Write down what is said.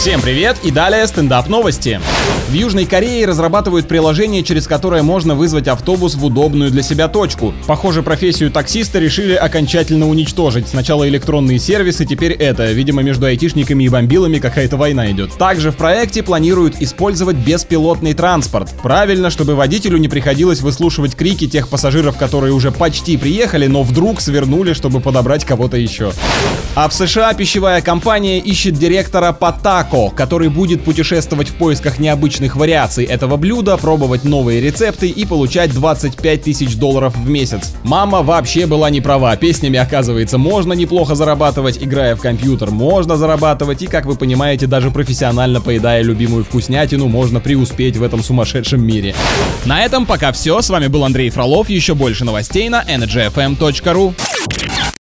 Всем привет и далее стендап новости. В Южной Корее разрабатывают приложение, через которое можно вызвать автобус в удобную для себя точку. Похоже, профессию таксиста решили окончательно уничтожить. Сначала электронные сервисы, теперь это. Видимо, между айтишниками и бомбилами какая-то война идет. Также в проекте планируют использовать беспилотный транспорт. Правильно, чтобы водителю не приходилось выслушивать крики тех пассажиров, которые уже почти приехали, но вдруг свернули, чтобы подобрать кого-то еще. А в США пищевая компания ищет директора по тако, который будет путешествовать в поисках необычных вариаций этого блюда, пробовать новые рецепты и получать 25 тысяч долларов в месяц. Мама вообще была не права. Песнями, оказывается, можно неплохо зарабатывать, играя в компьютер можно зарабатывать, и, как вы понимаете, даже профессионально поедая любимую вкуснятину, можно преуспеть в этом сумасшедшем мире. На этом пока все. С вами был Андрей Фролов. Еще больше новостей на energyfm.ru.